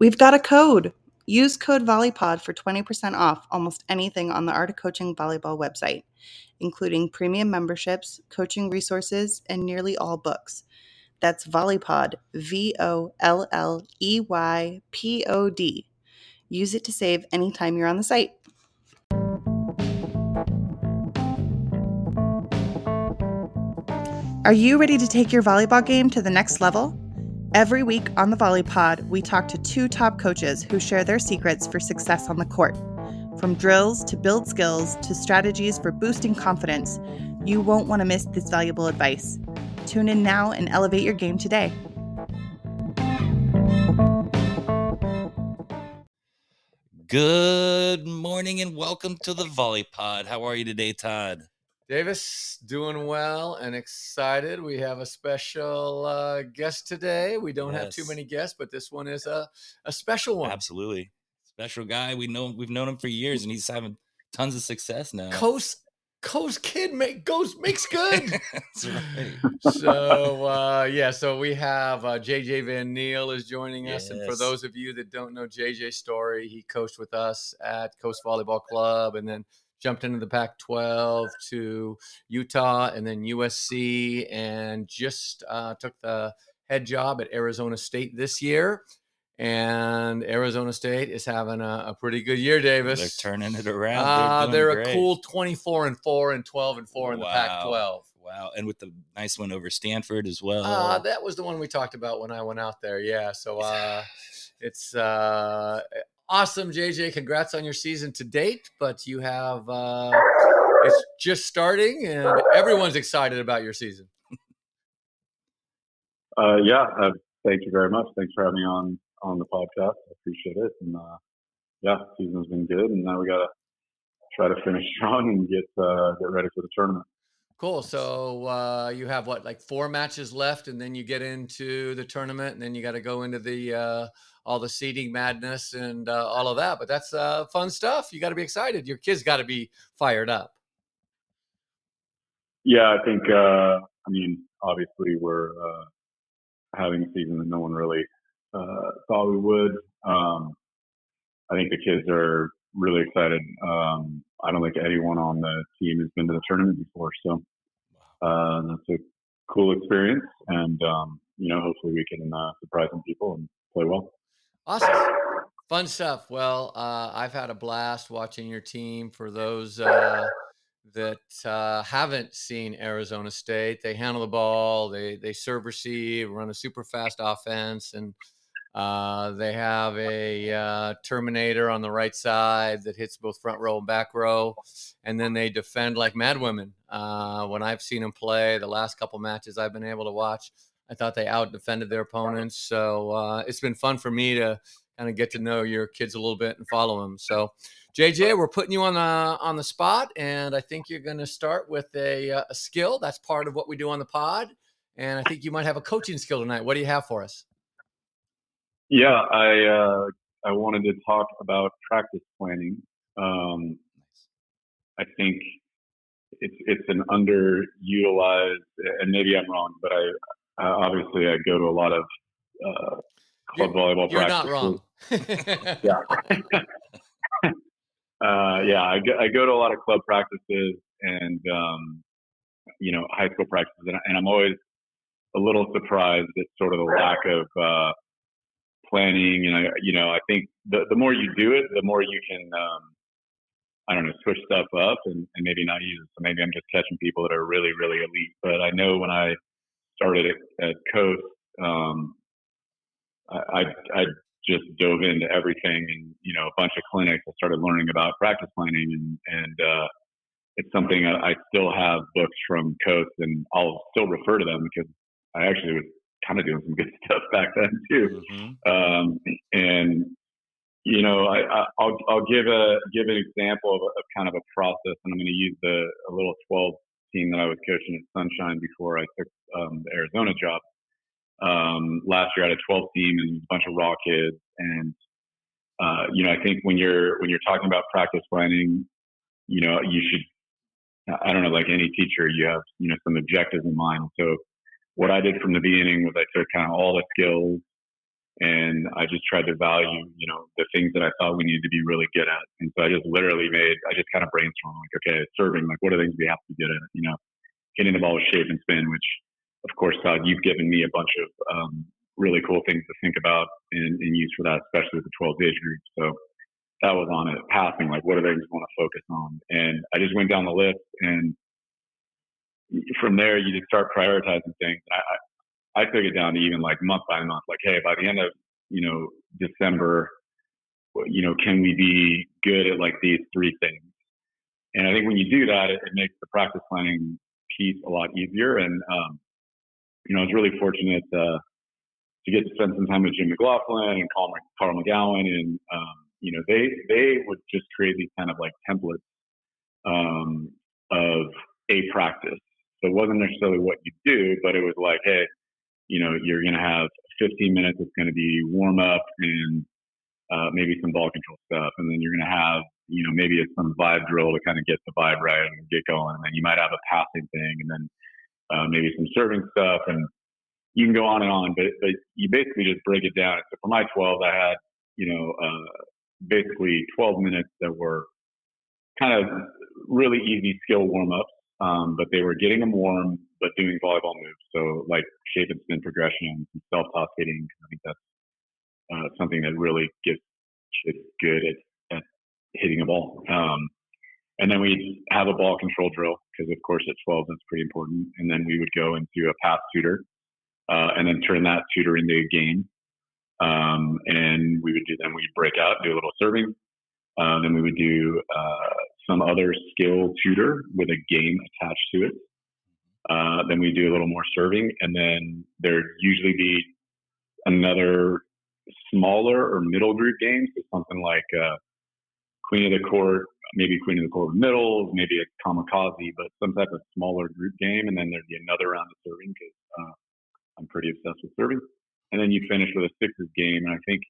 We've got a code. Use code VolleyPod for 20% off almost anything on the Art of Coaching Volleyball website, including premium memberships, coaching resources, and nearly all books. That's VolleyPod, V O L L E Y P O D. Use it to save anytime you're on the site. Are you ready to take your volleyball game to the next level? Every week on the Volley Pod, we talk to two top coaches who share their secrets for success on the court. From drills to build skills to strategies for boosting confidence, you won't want to miss this valuable advice. Tune in now and elevate your game today. Good morning and welcome to the Volley Pod. How are you today, Todd? Davis, doing well and excited. We have a special uh, guest today. We don't have too many guests, but this one is a, a special one. Absolutely. Special guy. We know we've known him for years and he's having tons of success now. Coast Coast Kid make goes makes good. That's right. so uh, yeah, so we have uh, JJ Van Neil is joining us, and for those of you that don't know JJ's story, he coached with us at Coast Volleyball Club, and then jumped into the Pac-12 to Utah, and then USC, and just uh, took the head job at Arizona State this year. And Arizona State is having a, a pretty good year, Davis. They're turning it around. Uh, doing they're a cool 24 and 4 and 12 and 4 in the Wow. Pac-12. Wow. And with the nice one over Stanford as well. Uh, that was the one we talked about when I went out there. Yeah. So uh, it's uh, awesome, JJ. Congrats on your season to date. But you have uh, it's just starting, and everyone's excited about your season. Uh, yeah, uh, thank you very much. Thanks for having me on on the podcast. I appreciate it. And uh, yeah, season's been good, and now we gotta try to finish strong and get uh, get ready for the tournament. Cool. So uh, you have what, like four matches left, and then you get into the tournament, and then you got to go into the uh, all the seeding madness and uh, all of that. But that's uh, fun stuff. You got to be excited. Your kids got to be fired up. Yeah, I think. Uh, I mean, obviously, we're uh, having a season that no one really uh, thought we would. Um, I think the kids are really excited. Um, I don't think anyone on the team has been to the tournament before, so uh, that's a cool experience. And um, you know, hopefully, we can uh, surprise some people and play well. Awesome. Fun stuff. Well, uh, I've had a blast watching your team. For those uh, that uh, haven't seen Arizona State, they handle the ball, they they serve, receive, run a super fast offense, and uh, they have a uh, Terminator on the right side that hits both front row and back row, and then they defend like madwomen. Uh, when I've seen them play, the last couple matches I've been able to watch, I thought they out defended their opponents. So uh, it's been fun for me to kind of get to know your kids a little bit and follow them. So, JJ, we're putting you on the on the spot, and I think you're going to start with a, uh, a skill. That's part of what we do on the pod, and I think you might have a coaching skill tonight. What do you have for us? Yeah, I uh, I wanted to talk about practice planning. Um, I think it's it's an underutilized, and maybe I'm wrong, but I uh, obviously I go to a lot of uh, club volleyball You're not practices. wrong. Yeah. uh, yeah, I go, I go to a lot of club practices and um, you know high school practices, and, and I'm always a little surprised at sort of the lack of uh, planning. And I, you know, I think the the more you do it, the more you can. Um, I don't know, switch stuff up and, and maybe not use it. So maybe I'm just catching people that are really, really elite. But I know when I started at, at Coast, um, I, I, I just dove into everything and, you know, a bunch of clinics. I started learning about practice planning and, and, uh, it's something I, I still have books from Coast and I'll still refer to them because I actually was kind of doing some good stuff back then too. Mhm. Um, and you know, I, I, I'll I'll give a give an example of, a, of kind of a process, and I'm going to use the a little 12 team that I was coaching at Sunshine before I took um, the Arizona job. Um, last year, I had a 12 team and a bunch of raw kids, and uh, you know, I think when you're when you're talking about practice planning, you know, you should I don't know, like any teacher, you have you know some objectives in mind. So what I did from the beginning was I took kind of all the skills and I just tried to value, you know, the things that I thought we needed to be really good at. And so I just literally made, I just kind of brainstormed, like, okay, serving, like, what are things we have to good at? You know, hitting the ball with shape and spin, which, of course, Todd, you've given me a bunch of um, really cool things to think about and, and use for that, especially with the 12 age group. So that was on it. Passing, like, what are things we want to focus on? And I just went down the list, and from there, you just start prioritizing things. I, I took it down to even like month by month, like, hey, by the end of, you know, December, you know, can we be good at like these three things? And I think when you do that, it, it makes the practice planning piece a lot easier. And, um, you know, I was really fortunate uh, to get to spend some time with Jim McLaughlin and Carl, Carl McGowan. And, um, you know, they, they would just create these kind of like templates um, of a practice. So it wasn't necessarily what you do, but it was like, hey, you know, you're going to have 15 minutes. It's going to be warm up and uh, maybe some ball control stuff, and then you're going to have, you know, maybe it's some vibe drill to kind of get the vibe right and get going. And then you might have a passing thing, and then uh, maybe some serving stuff, and you can go on and on. But but you basically just break it down. So for my 12, I had, you know, uh, basically 12 minutes that were kind of really easy skill warm ups um, but they were getting them warm, but doing volleyball moves. So like shape and spin progression, and self toss hitting. I think that's uh, something that really gets kids good at, at hitting a ball. Um, and then we'd have a ball control drill because, of course, at 12 that's pretty important. And then we would go into a pass tutor, uh, and then turn that tutor into a game. Um, and we would do then we'd break out, do a little serving. Uh, then we would do uh, some other skill tutor with a game attached to it. Uh, then we do a little more serving, and then there'd usually be another smaller or middle group game, so something like uh, Queen of the Court, maybe Queen of the Court middles, maybe a kamikaze, but some type of smaller group game, and then there'd be another round of serving because uh, I'm pretty obsessed with serving. And then you finish with a sixes game, and I think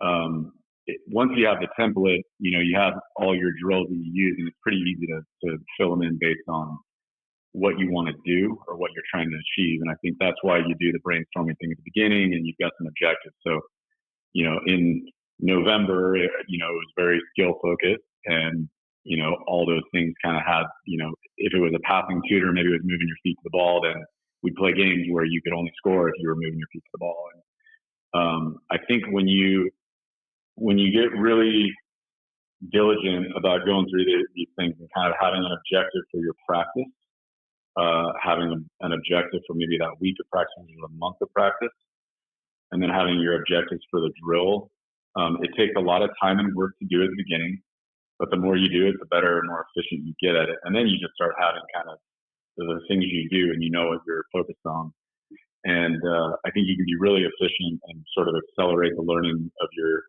um, it, once you have the template, you know, you have all your drills that you use, and it's pretty easy to, to fill them in based on what you want to do or what you're trying to achieve. And I think that's why you do the brainstorming thing at the beginning, and you've got some objectives. So, you know, in November, you know, it was very skill focused, and you know, all those things kind of had, you know, if it was a passing tutor, maybe it was moving your feet to the ball, then we'd play games where you could only score if you were moving your feet to the ball. And um, I think when you when you get really diligent about going through these, things and kind of having an objective for your practice, uh, having an objective for maybe that week of practice or a month of practice, and then having your objectives for the drill. Um, it takes a lot of time and work to do at the beginning, but the more you do it, the better and more efficient you get at it. And then you just start having kind of the things you do and you know what you're focused on. And uh, I think you can be really efficient and sort of accelerate the learning of your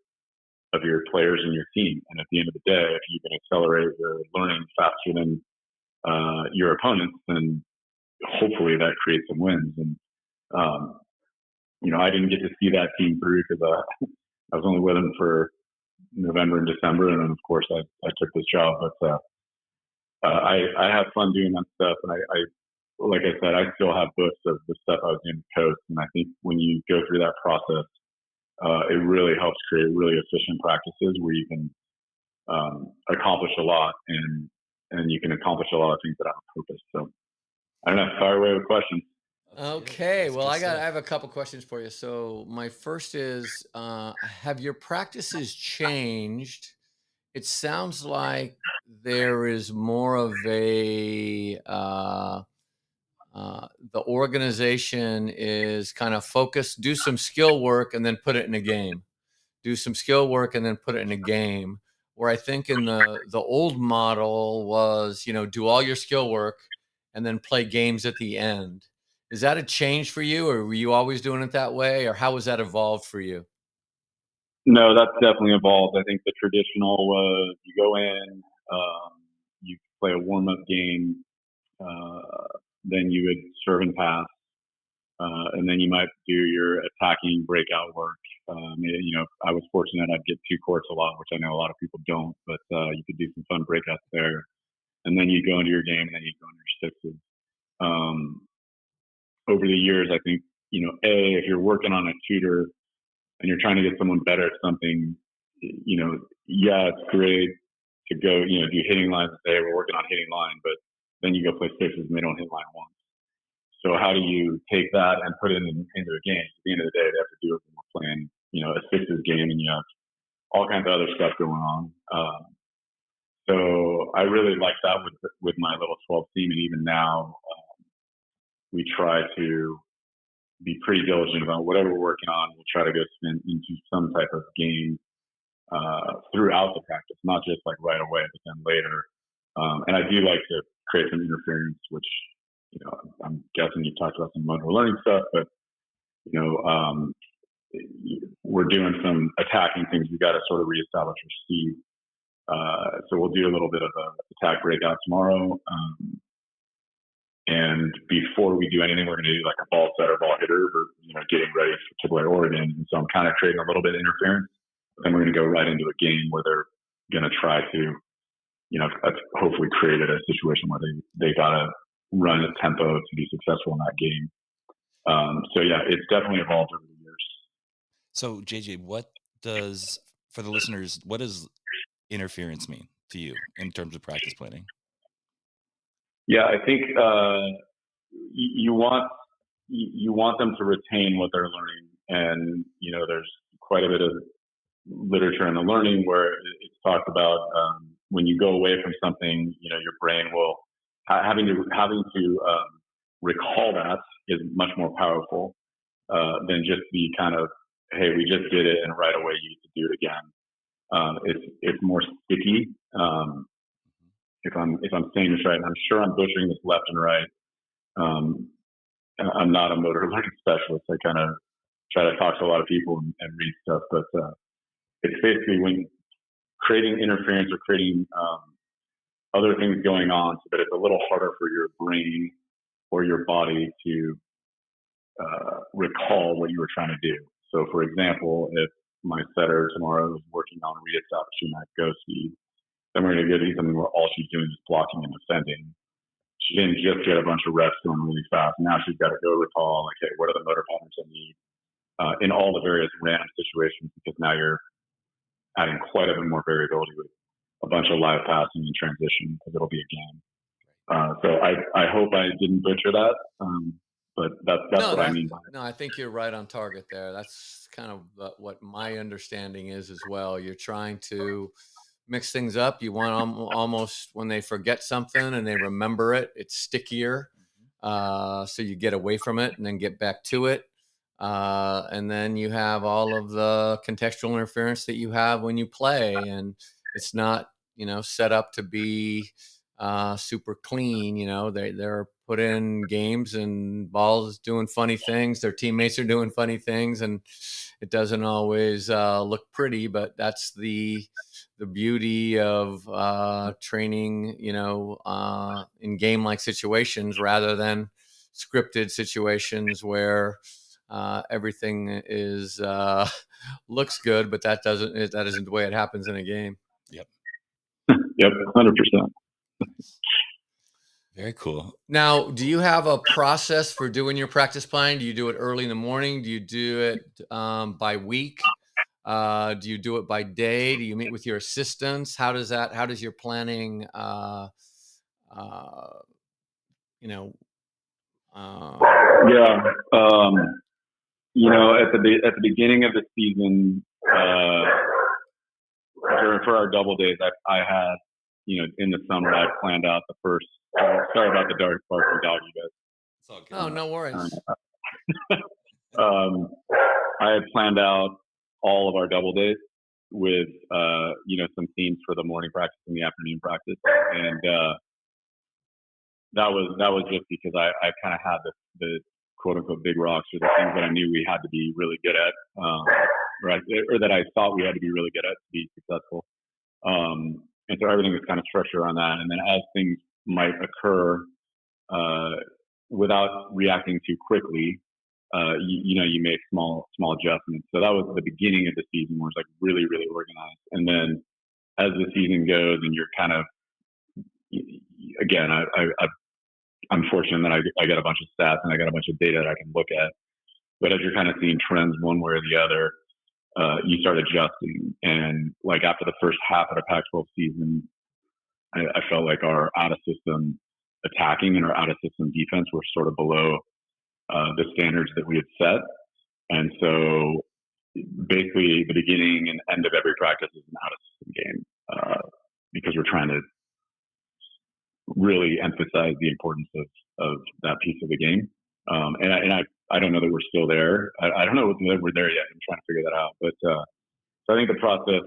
of your players and your team. And at the end of the day, if you can accelerate your learning faster than uh, your opponents, then hopefully that creates some wins. And um, you know, I didn't get to see that team through because uh, I was only with them for November and December, and then of course I, I took this job. But uh, uh, I I have fun doing that stuff, and I, I like I said, I still have books of the stuff I was doing coast, and I think when you go through that process, uh, it really helps create really efficient practices where you can um, accomplish a lot and and you can accomplish a lot of things without purpose. So I don't know, fire away with questions. Okay, well, I got I have a couple questions for you. So my first is, uh, have your practices changed? It sounds like there is more of a uh, uh, the organization is kind of focused, do some skill work and then put it in a game. Do some skill work and then put it in a game. Where I think in the the old model was, you know, do all your skill work and then play games at the end. Is that a change for you, or were you always doing it that way, or how has that evolved for you? No, that's definitely evolved. I think the traditional was you go in, um, you play a warm up game, uh, then you would serve and pass, uh, and then you might do your attacking breakout work. Um, you know, I was fortunate I'd get two courts a lot, which I know a lot of people don't, but uh, you could do some fun breakouts there. And then you go into your game, and then you go into your sixes. Um, over the years, I think you know, a if you're working on a tutor and you're trying to get someone better at something, you know, yeah, it's great to go, you know, do hitting lines and say, we're working on hitting line, but then you go play sixes and they don't hit line once. So how do you take that and put it in, into a game? At the end of the day, they have to do it when we're playing, you know, a sixes game and you have all kinds of other stuff going on. Um, so I really like that with with my little 12 team, and even now um, we try to be pretty diligent about whatever we're working on. We'll try to go spin into some type of game uh, throughout the practice, not just like right away, but then later. Um, and I do like to create some interference, which you know I'm guessing you've talked about some motor learning stuff, but you know um, we're doing some attacking things. We got to sort of reestablish our speed uh, so we'll do a little bit of a attack breakout tomorrow. Um, and before we do anything, we're going to do like a ball setter, ball hitter, or you know, getting ready to play Oregon. And so I'm kind of creating a little bit of interference. Then we're going to go right into a game where they're going to try to, you know, hopefully created a situation where they they got to run a tempo to be successful in that game. Um, so yeah, it's definitely evolved over the years. So JJ, what does for the listeners, what does interference mean to you in terms of practice planning? Yeah, I think uh, you want you want them to retain what they're learning, and you know, there's quite a bit of literature in the learning where it's talked about um, when you go away from something, you know, your brain will having to having to um, recall that is much more powerful uh, than just the kind of hey, we just did it and right away you need to do it again. Um, it's it's more sticky. Um, if I'm if I'm saying this right, and I'm sure I'm butchering this left and right. Um, I'm not a motor learning specialist. I kind of try to talk to a lot of people and, and read stuff, but uh, it's basically when creating interference or creating um, other things going on, so that it's a little harder for your brain or your body to uh, recall what you were trying to do. So, for example, if my setter tomorrow is working on reestablishing that go speed. Then we're going to get something where all she's doing is blocking and defending. She didn't just get a bunch of reps going really fast. Now she's got to go recall, like, hey, what are the motor patterns I need uh, in all the various random situations? Because now you're adding quite a bit more variability with a bunch of live passing and transition because it'll be a game. Uh, so I, I hope I didn't butcher that. Um, but that's that's no, what that, I mean by it. No, I think you're right on target there. That's kind of what my understanding is as well. You're trying to mix things up. You want almost when they forget something and they remember it, it's stickier. Mm-hmm. Uh, so you get away from it and then get back to it. Uh, and then you have all of the contextual interference that you have when you play, and it's not you know set up to be uh, super clean. You know, they they're put in games and balls doing funny things. Their teammates are doing funny things, and it doesn't always uh, look pretty. But that's the the beauty of uh, training. You know, uh, in game like situations rather than scripted situations where uh, everything is uh, looks good, but that doesn't that isn't the way it happens in a game. Yep. yep, hundred percent. Very cool. Now, do you have a process for doing your practice plan? Do you do it early in the morning? Do you do it um, by week? Uh, do you do it by day? Do you meet with your assistants? How does that? How does your planning? Uh, uh, you know. Uh yeah. Um, you know, at the at the beginning of the season, uh, for our double days, I, I had you know, in the summer, I planned out the first. Uh, sorry about the dark barking dog, you guys. Oh, no worries. um, I had planned out all of our double days with, uh, you know, some themes for the morning practice and the afternoon practice, and uh, that was that was just because I, I kind of had the, the quote unquote big rocks or the things that I knew we had to be really good at, um, or, or that I thought we had to be really good at to be successful. Um, and so everything was kind of structured around that. And then as things might occur, uh, without reacting too quickly, uh, you, you, know, you make small, small adjustments. So that was the beginning of the season where it's like really, really organized. And then as the season goes and you're kind of, again, I, I, I am fortunate that I, I got a bunch of stats and I got a bunch of data that I can look at. But as you're kind of seeing trends one way or the other, uh, you start adjusting. And like after the first half of the Pac-12 season, I, I felt like our out of system attacking and our out of system defense were sort of below uh, the standards that we had set. And so basically the beginning and end of every practice is an out of system game uh, because we're trying to really emphasize the importance of, of that piece of the game. Um, and I, and I, I don't know that we're still there. I, I don't know that we're there yet. I'm trying to figure that out. But uh, so I think the process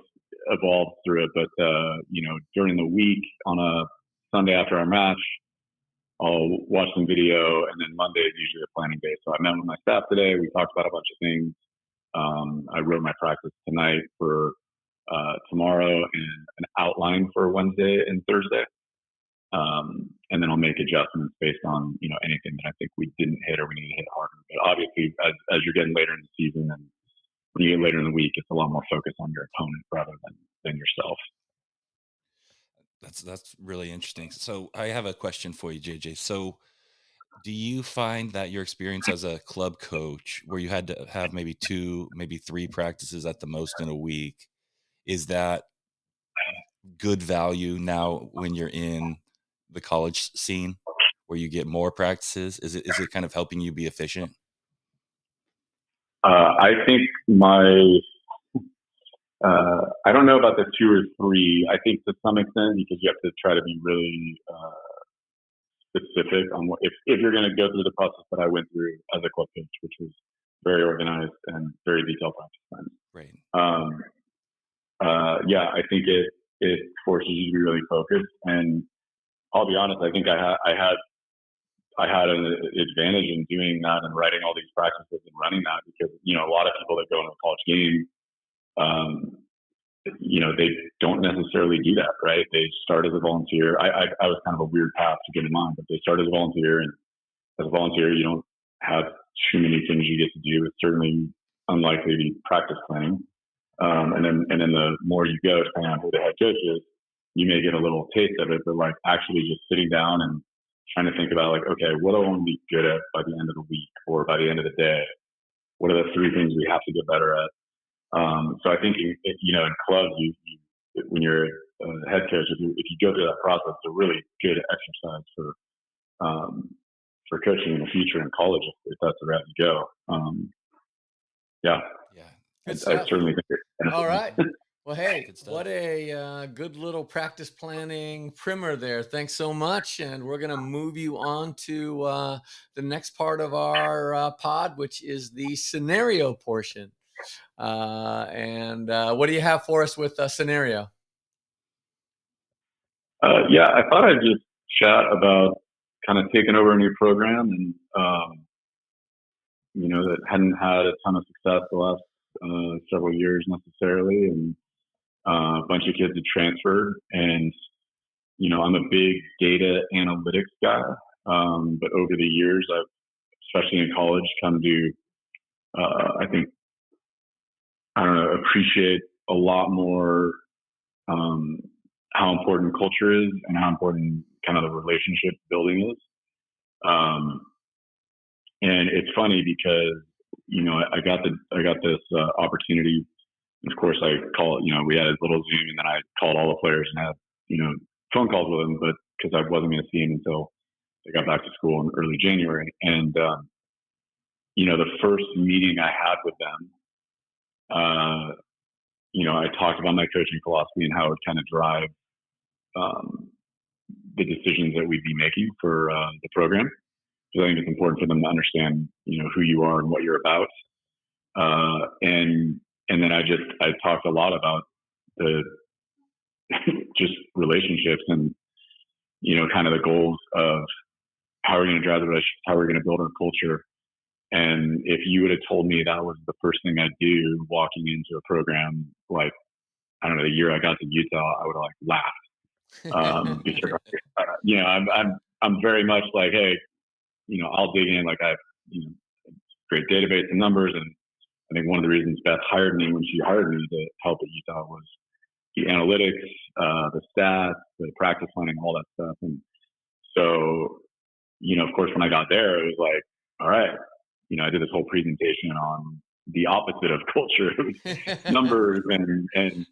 evolves through it. But uh, you know, during the week on a Sunday after our match, I'll watch some video, and then Monday is usually a planning day. So I met with my staff today. We talked about a bunch of things. Um, I wrote my practice tonight for uh, tomorrow and an outline for Wednesday and Thursday. Um, and then I'll make adjustments based on you know anything that I think we didn't hit or we need to hit harder. But obviously, as, as you're getting later in the season and when you get later in the week, it's a lot more focused on your opponent rather than than yourself. That's that's really interesting. So I have a question for you, JJ. So do you find that your experience as a club coach where you had to have maybe two maybe three practices at the most in a week is that good value now when you're in the college scene where you get more practices is it is it kind of helping you be efficient uh, i think my uh, i don't know about the two or three i think to some extent because you have to try to be really uh, specific on what if, if you're going to go through the process that I went through as a club coach, which was very organized and very detailed practice. Right. Um, uh, yeah, I think it it forces you to be really focused. And I'll be honest, I think I had I had I had an advantage in doing that and writing all these practices and running that because you know a lot of people that go into a college game um, you know, they don't necessarily do that, right? They start as a volunteer. I, I, I was kind of a weird path to get in mind, but they start as a volunteer, and as a volunteer, you don't have too many things you get to do. It's certainly unlikely to be practice planning. Um, and then, and then the more you go, depending on who the head coach is, you may get a little taste of it. But like actually just sitting down and trying to think about like, okay, what do I want to be good at by the end of the week or by the end of the day? What are the three things we have to get better at? Um, so I think you know in clubs, you, you when you're a head coach, if you if you go through that process, it's a really good exercise for um, for coaching in the future in college if, if that's the route you go. Um, yeah, yeah, I, I, certainly think. All right. Well, hey, what a uh, good little practice planning primer there. Thanks so much. And we're going to move you on to uh, the next part of our uh, pod, which is the scenario portion. Uh, and uh, what do you have for us with a scenario? Uh, yeah, I thought I'd just chat about kind of taking over a new program and, um, you know, that hadn't had a ton of success the last uh, several years necessarily. And uh, a bunch of kids had transferred. And, you know, I'm a big data analytics guy. Um, but over the years, I've, especially in college, come to, uh, I think, I don't know, appreciate a lot more um, how important culture is and how important kind of the relationship building is. Um, and it's funny because you know I, I got the I got this uh, opportunity. Of course, I call you know we had a little Zoom, and then I called all the players and had you know phone calls with them, but because I wasn't going to see them until they got back to school in early January. And um, you know the first meeting I had with them uh, you know, I talked about my coaching philosophy and how it kind of drive um, the decisions that we'd be making for uh, the program. So I think it's important for them to understand, you know, who you are and what you're about. Uh, and and then I just I talked a lot about the just relationships and you know kind of the goals of how we're going to drive the relationship, how we're going to build our culture, and if you would have told me that was the first thing I'd do walking into a program, like, I don't know, the year I got to Utah, I would have like laughed. Um, because, uh, you know, I'm, I'm, I'm very much like, hey, you know, I'll dig in. Like I have, you know, great database and numbers. And I think one of the reasons Beth hired me when she hired me to help at Utah was the analytics, uh, the stats, the practice planning, all that stuff. And so, you know, of course, when I got there, it was like, all right, you know, I did this whole presentation on the opposite of culture, numbers and and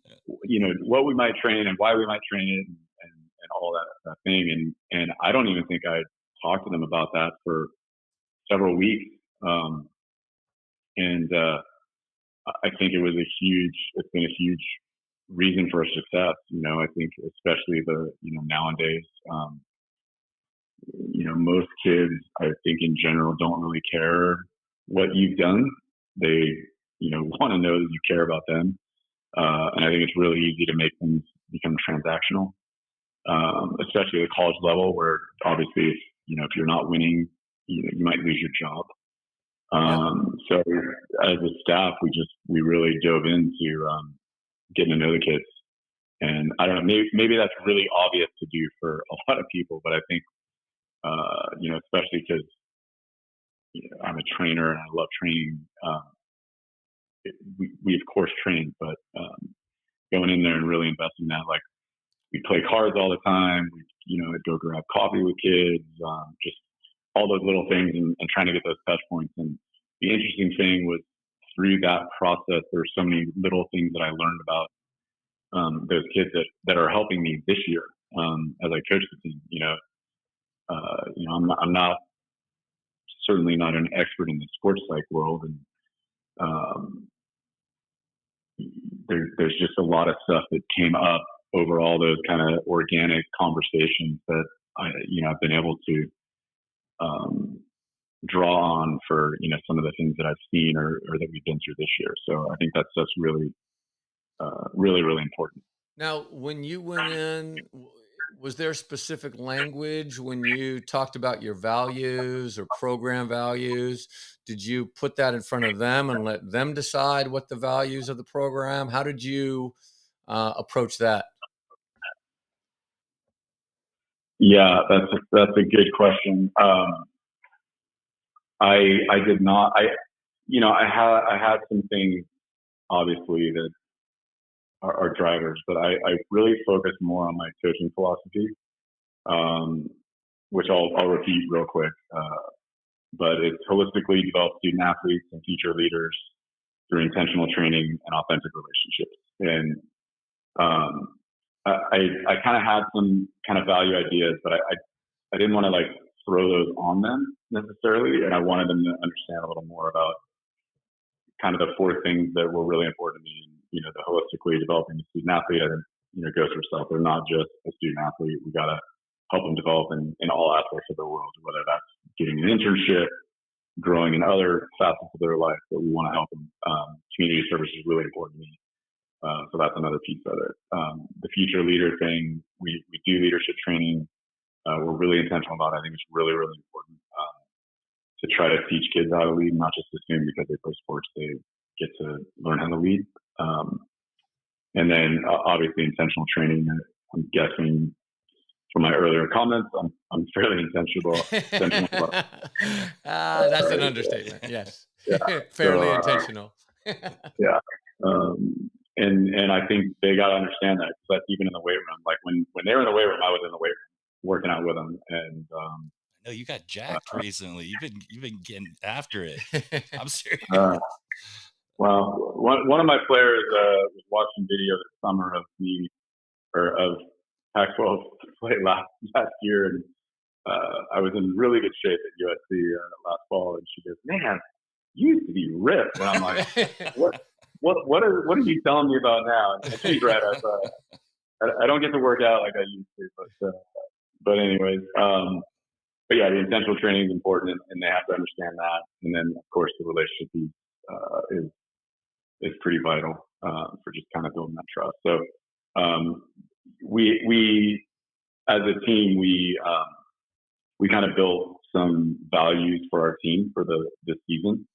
you know what we might train and why we might train it and, and, and all that, that thing. And and I don't even think I talked to them about that for several weeks. Um, and uh, I think it was a huge. It's been a huge reason for success. You know, I think especially the you know nowadays. Um, you know, most kids, I think in general, don't really care what you've done. They, you know, want to know that you care about them. Uh, and I think it's really easy to make things become transactional, um, especially at the college level, where obviously, if, you know, if you're not winning, you know, you might lose your job. Um, so as a staff, we just we really dove into um, getting to know the kids, and I don't know, maybe maybe that's really obvious to do for a lot of people, but I think uh, you know, especially because you know, I'm a trainer and I love training. Um, it, we, we of course train, but um, going in there and really investing that, like we play cards all the time. We, you know, I go grab coffee with kids, um, just all those little things and, and, trying to get those touch points. And the interesting thing was through that process, there were so many little things that I learned about um, those kids that, that are helping me this year um, as I coach the team. You know, uh, you know, I'm not, I'm not, certainly not an expert in the sports psych world, and um, there, there's just a lot of stuff that came up over all those kind of organic conversations that I, you know, I've been able to um, draw on for you know some of the things that I've seen or, or that we've been through this year. So I think that's just really, uh, really, really important. Now, when you went in, was there specific language when you talked about your values or program values? Did you put that in front of them and let them decide what the values of the program? How did you uh, approach that? Yeah, that's a, that's a good question. Um, I I did not. I you know I had I had some things obviously that are, are drivers, but I, I really focus more on my coaching philosophy, um, which I'll, I'll repeat real quick. Uh, but it's holistically develop student athletes and future leaders through intentional training and authentic relationships. And um, I, I kind of had some kind of value ideas, but I, I, I didn't want to like throw those on them necessarily. And I wanted them to understand a little more about kind of the four things that were really important to me you know, the holistically developing the student athlete, think, you know, goes for self. They're not just a student athlete. We got to help them develop in, in all aspects of their world, whether that's getting an internship, growing in other facets of their life that we want to help them. Um, community service is really important to me. Uh, so that's another piece of it. Um, the future leader thing, we, we do leadership training. Uh, we're really intentional about it. I think it's really, really important um, to try to teach kids how to lead, not just assume because they play sports, they get to learn how to lead. Um, and then uh, obviously intentional training. I'm guessing from my earlier comments, I'm, I'm fairly intentional. intentional uh, that's an understatement. Yes, yeah. fairly so, uh, intentional. yeah, um, and and I think they got to understand that. That's even in the weight room. Like when when they were in the weight room, I was in the weight room working out with them, and um, no, you got jacked uh, recently. You've been you've been getting after it. I'm serious. Uh, well, one, one of my players uh, was watching video this summer of me or of Pac-12 play last last year, and uh, I was in really good shape at USC uh, last fall. And she goes, "Man, you used to be ripped." And I'm like, "What? What? What are What are you telling me about now?" And she's right. I, I, I don't get to work out like I used to, but uh, but anyways, um, but yeah, the intentional training is important, and, and, they have to understand that. And then, of course, the relationship piece uh, is is pretty vital uh, for just kind of building that trust. So um, we we as a team we um, we kind of built some values for our team for the this season,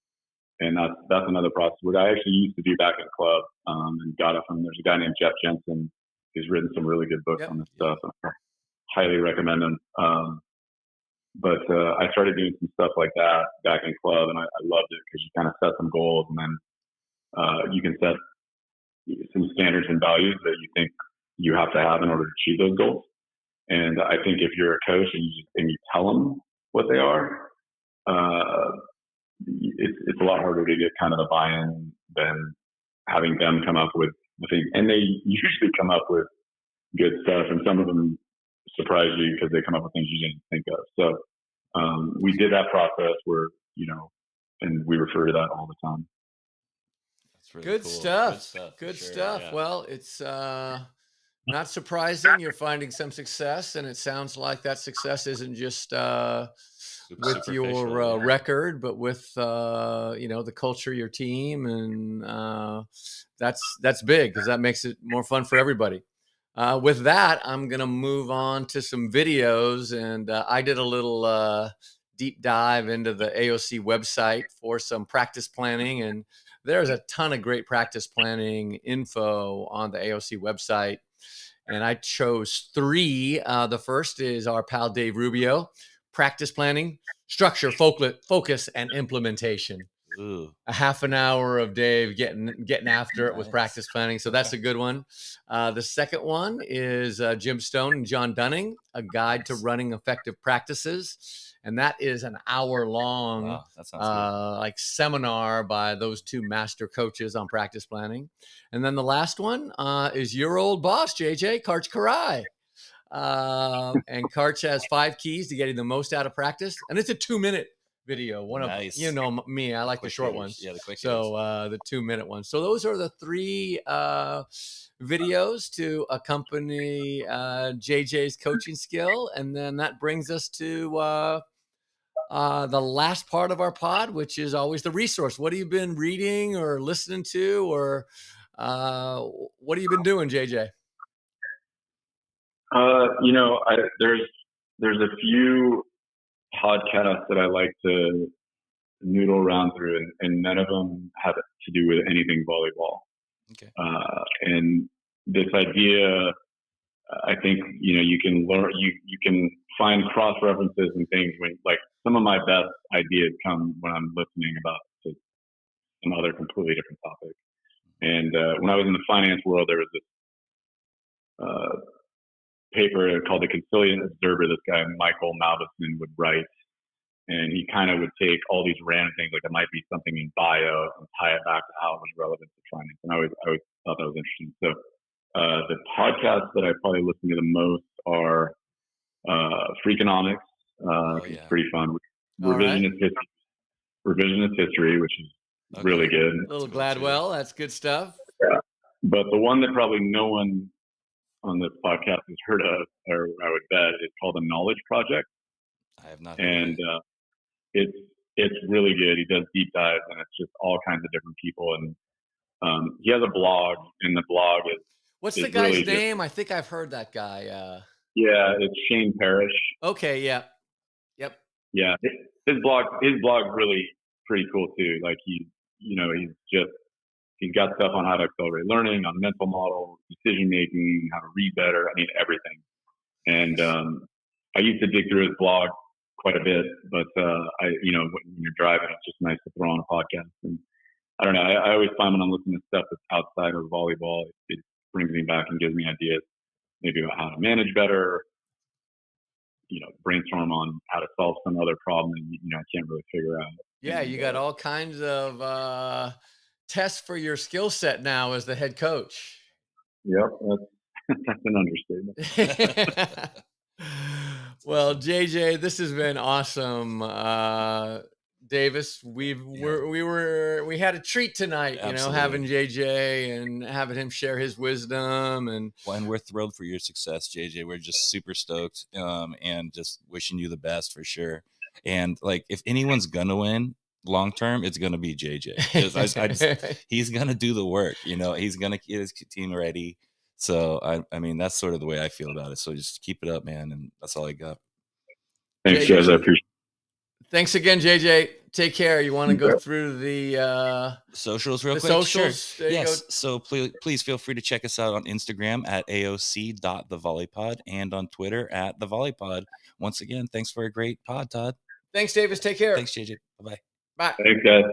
and that's that's another process. which I actually used to do back in club um, and got it from there's a guy named Jeff Janssen who's written some really good books yep. on this stuff. I highly recommend him. Um, but uh, I started doing some stuff like that back in club, and I, I loved it because you kind of set some goals, and then uh, you can set some standards and values that you think you have to have in order to achieve those goals. And I think if you're a coach and you, and you tell them what they are, uh, it's it's a lot harder to get kind of the buy-in than having them come up with the thing. And they usually come up with good stuff, and some of them surprise you because they come up with things you didn't think of. So um, we did that process where you know, and we refer to that all the time. Really good, cool. stuff. good, stuff. Good sure. stuff. Yeah. Well, it's uh, not surprising you're finding some success, and it sounds like that success isn't just uh, with your uh, record, but with uh, you know the culture, your team, and uh, that's that's big because that makes it more fun for everybody. Uh, with that, I'm gonna move on to some videos, and uh, I did a little uh, deep dive into the AOC website for some practice planning, and there's a ton of great practice planning info on the AOC website and I chose three. Uh, the first is our pal Dave Rubio, practice planning, structure, focus, and implementation. Ooh. A half an hour of Dave getting getting after it with practice planning, so that's a good one. Uh, the second one is uh, Jim Stone and John Dunning, a guide to running effective practices and that is an hour long wow, uh, like seminar by those two master coaches on practice planning and then the last one uh, is your old boss jj karch kiraly uh, and karch has five keys to getting the most out of practice and it's a two minute video one nice. of you know me i like quick the short ones yeah the quick so uh, the two minute ones so those are the three uh, videos to accompany uh, jj's coaching skill and then that brings us to uh, uh, the last part of our pod, which is always the resource. What have you been reading or listening to, or uh, what have you been doing, JJ? Uh, you know, I, there's there's a few podcasts that I like to noodle around through, and, and none of them have to do with anything volleyball. Okay. Uh, and this idea, I think you know, you can learn, you you can find cross references and things when like some of my best ideas come when I'm listening about some other completely different topic. And uh, when I was in the finance world, there was this uh, paper called the Consilient Observer. This guy Michael Mauboussin would write, and he kind of would take all these random things, like it might be something in bio, and tie it back to how it was relevant to finance. And I always, I always thought that was interesting. So uh, the podcasts that I probably listen to the most are uh, Freakonomics, uh, oh, yeah. pretty fun. Revisionist right. history, revisionist history, which is okay. really good. A little Gladwell, that's good stuff. Yeah. But the one that probably no one on this podcast has heard of, or I would bet, it's called the Knowledge Project. I have not. And uh, it's it's really good. He does deep dives, and it's just all kinds of different people. And um, he has a blog, and the blog is. What's is the guy's really name? Just, I think I've heard that guy. Uh... Yeah, it's Shane Parrish. Okay. Yeah. Yep. Yeah, his blog his blog really pretty cool too. Like he, you know, he's just he's got stuff on how to accelerate learning, on mental models, decision making, how to read better. I mean, everything. And um, I used to dig through his blog quite a bit, but uh, I, you know, when you're driving, it's just nice to throw on a podcast. And I don't know. I, I always find when I'm listening to stuff that's outside of volleyball, it, it brings me back and gives me ideas maybe about how to manage better, you know, brainstorm on how to solve some other problem that you know I can't really figure out. Yeah, you got all kinds of uh, tests for your skill set now as the head coach. Yep, that's, that's an understatement. well, JJ, this has been awesome. Uh, Davis. We've yeah. we're, we were we had a treat tonight, you know, having JJ and having him share his wisdom and well, and we're thrilled for your success, JJ. We're just super stoked um, and just wishing you the best for sure. And like if anyone's gonna win long term, it's gonna be JJ. I, I just, he's gonna do the work, you know, he's gonna get his team ready. So I I mean that's sort of the way I feel about it. So just keep it up, man, and that's all I got. Thanks, guys. I appreciate Thanks again, JJ. Take care. You want to go through the uh, socials real the quick? Socials. Sure. Yes. So please, please feel free to check us out on Instagram at aoc.thevolleypod and on Twitter at the volleypod. Once again, thanks for a great pod, Todd. Thanks, Davis. Take care. Thanks, JJ. Bye-bye. Bye. Thanks, guys.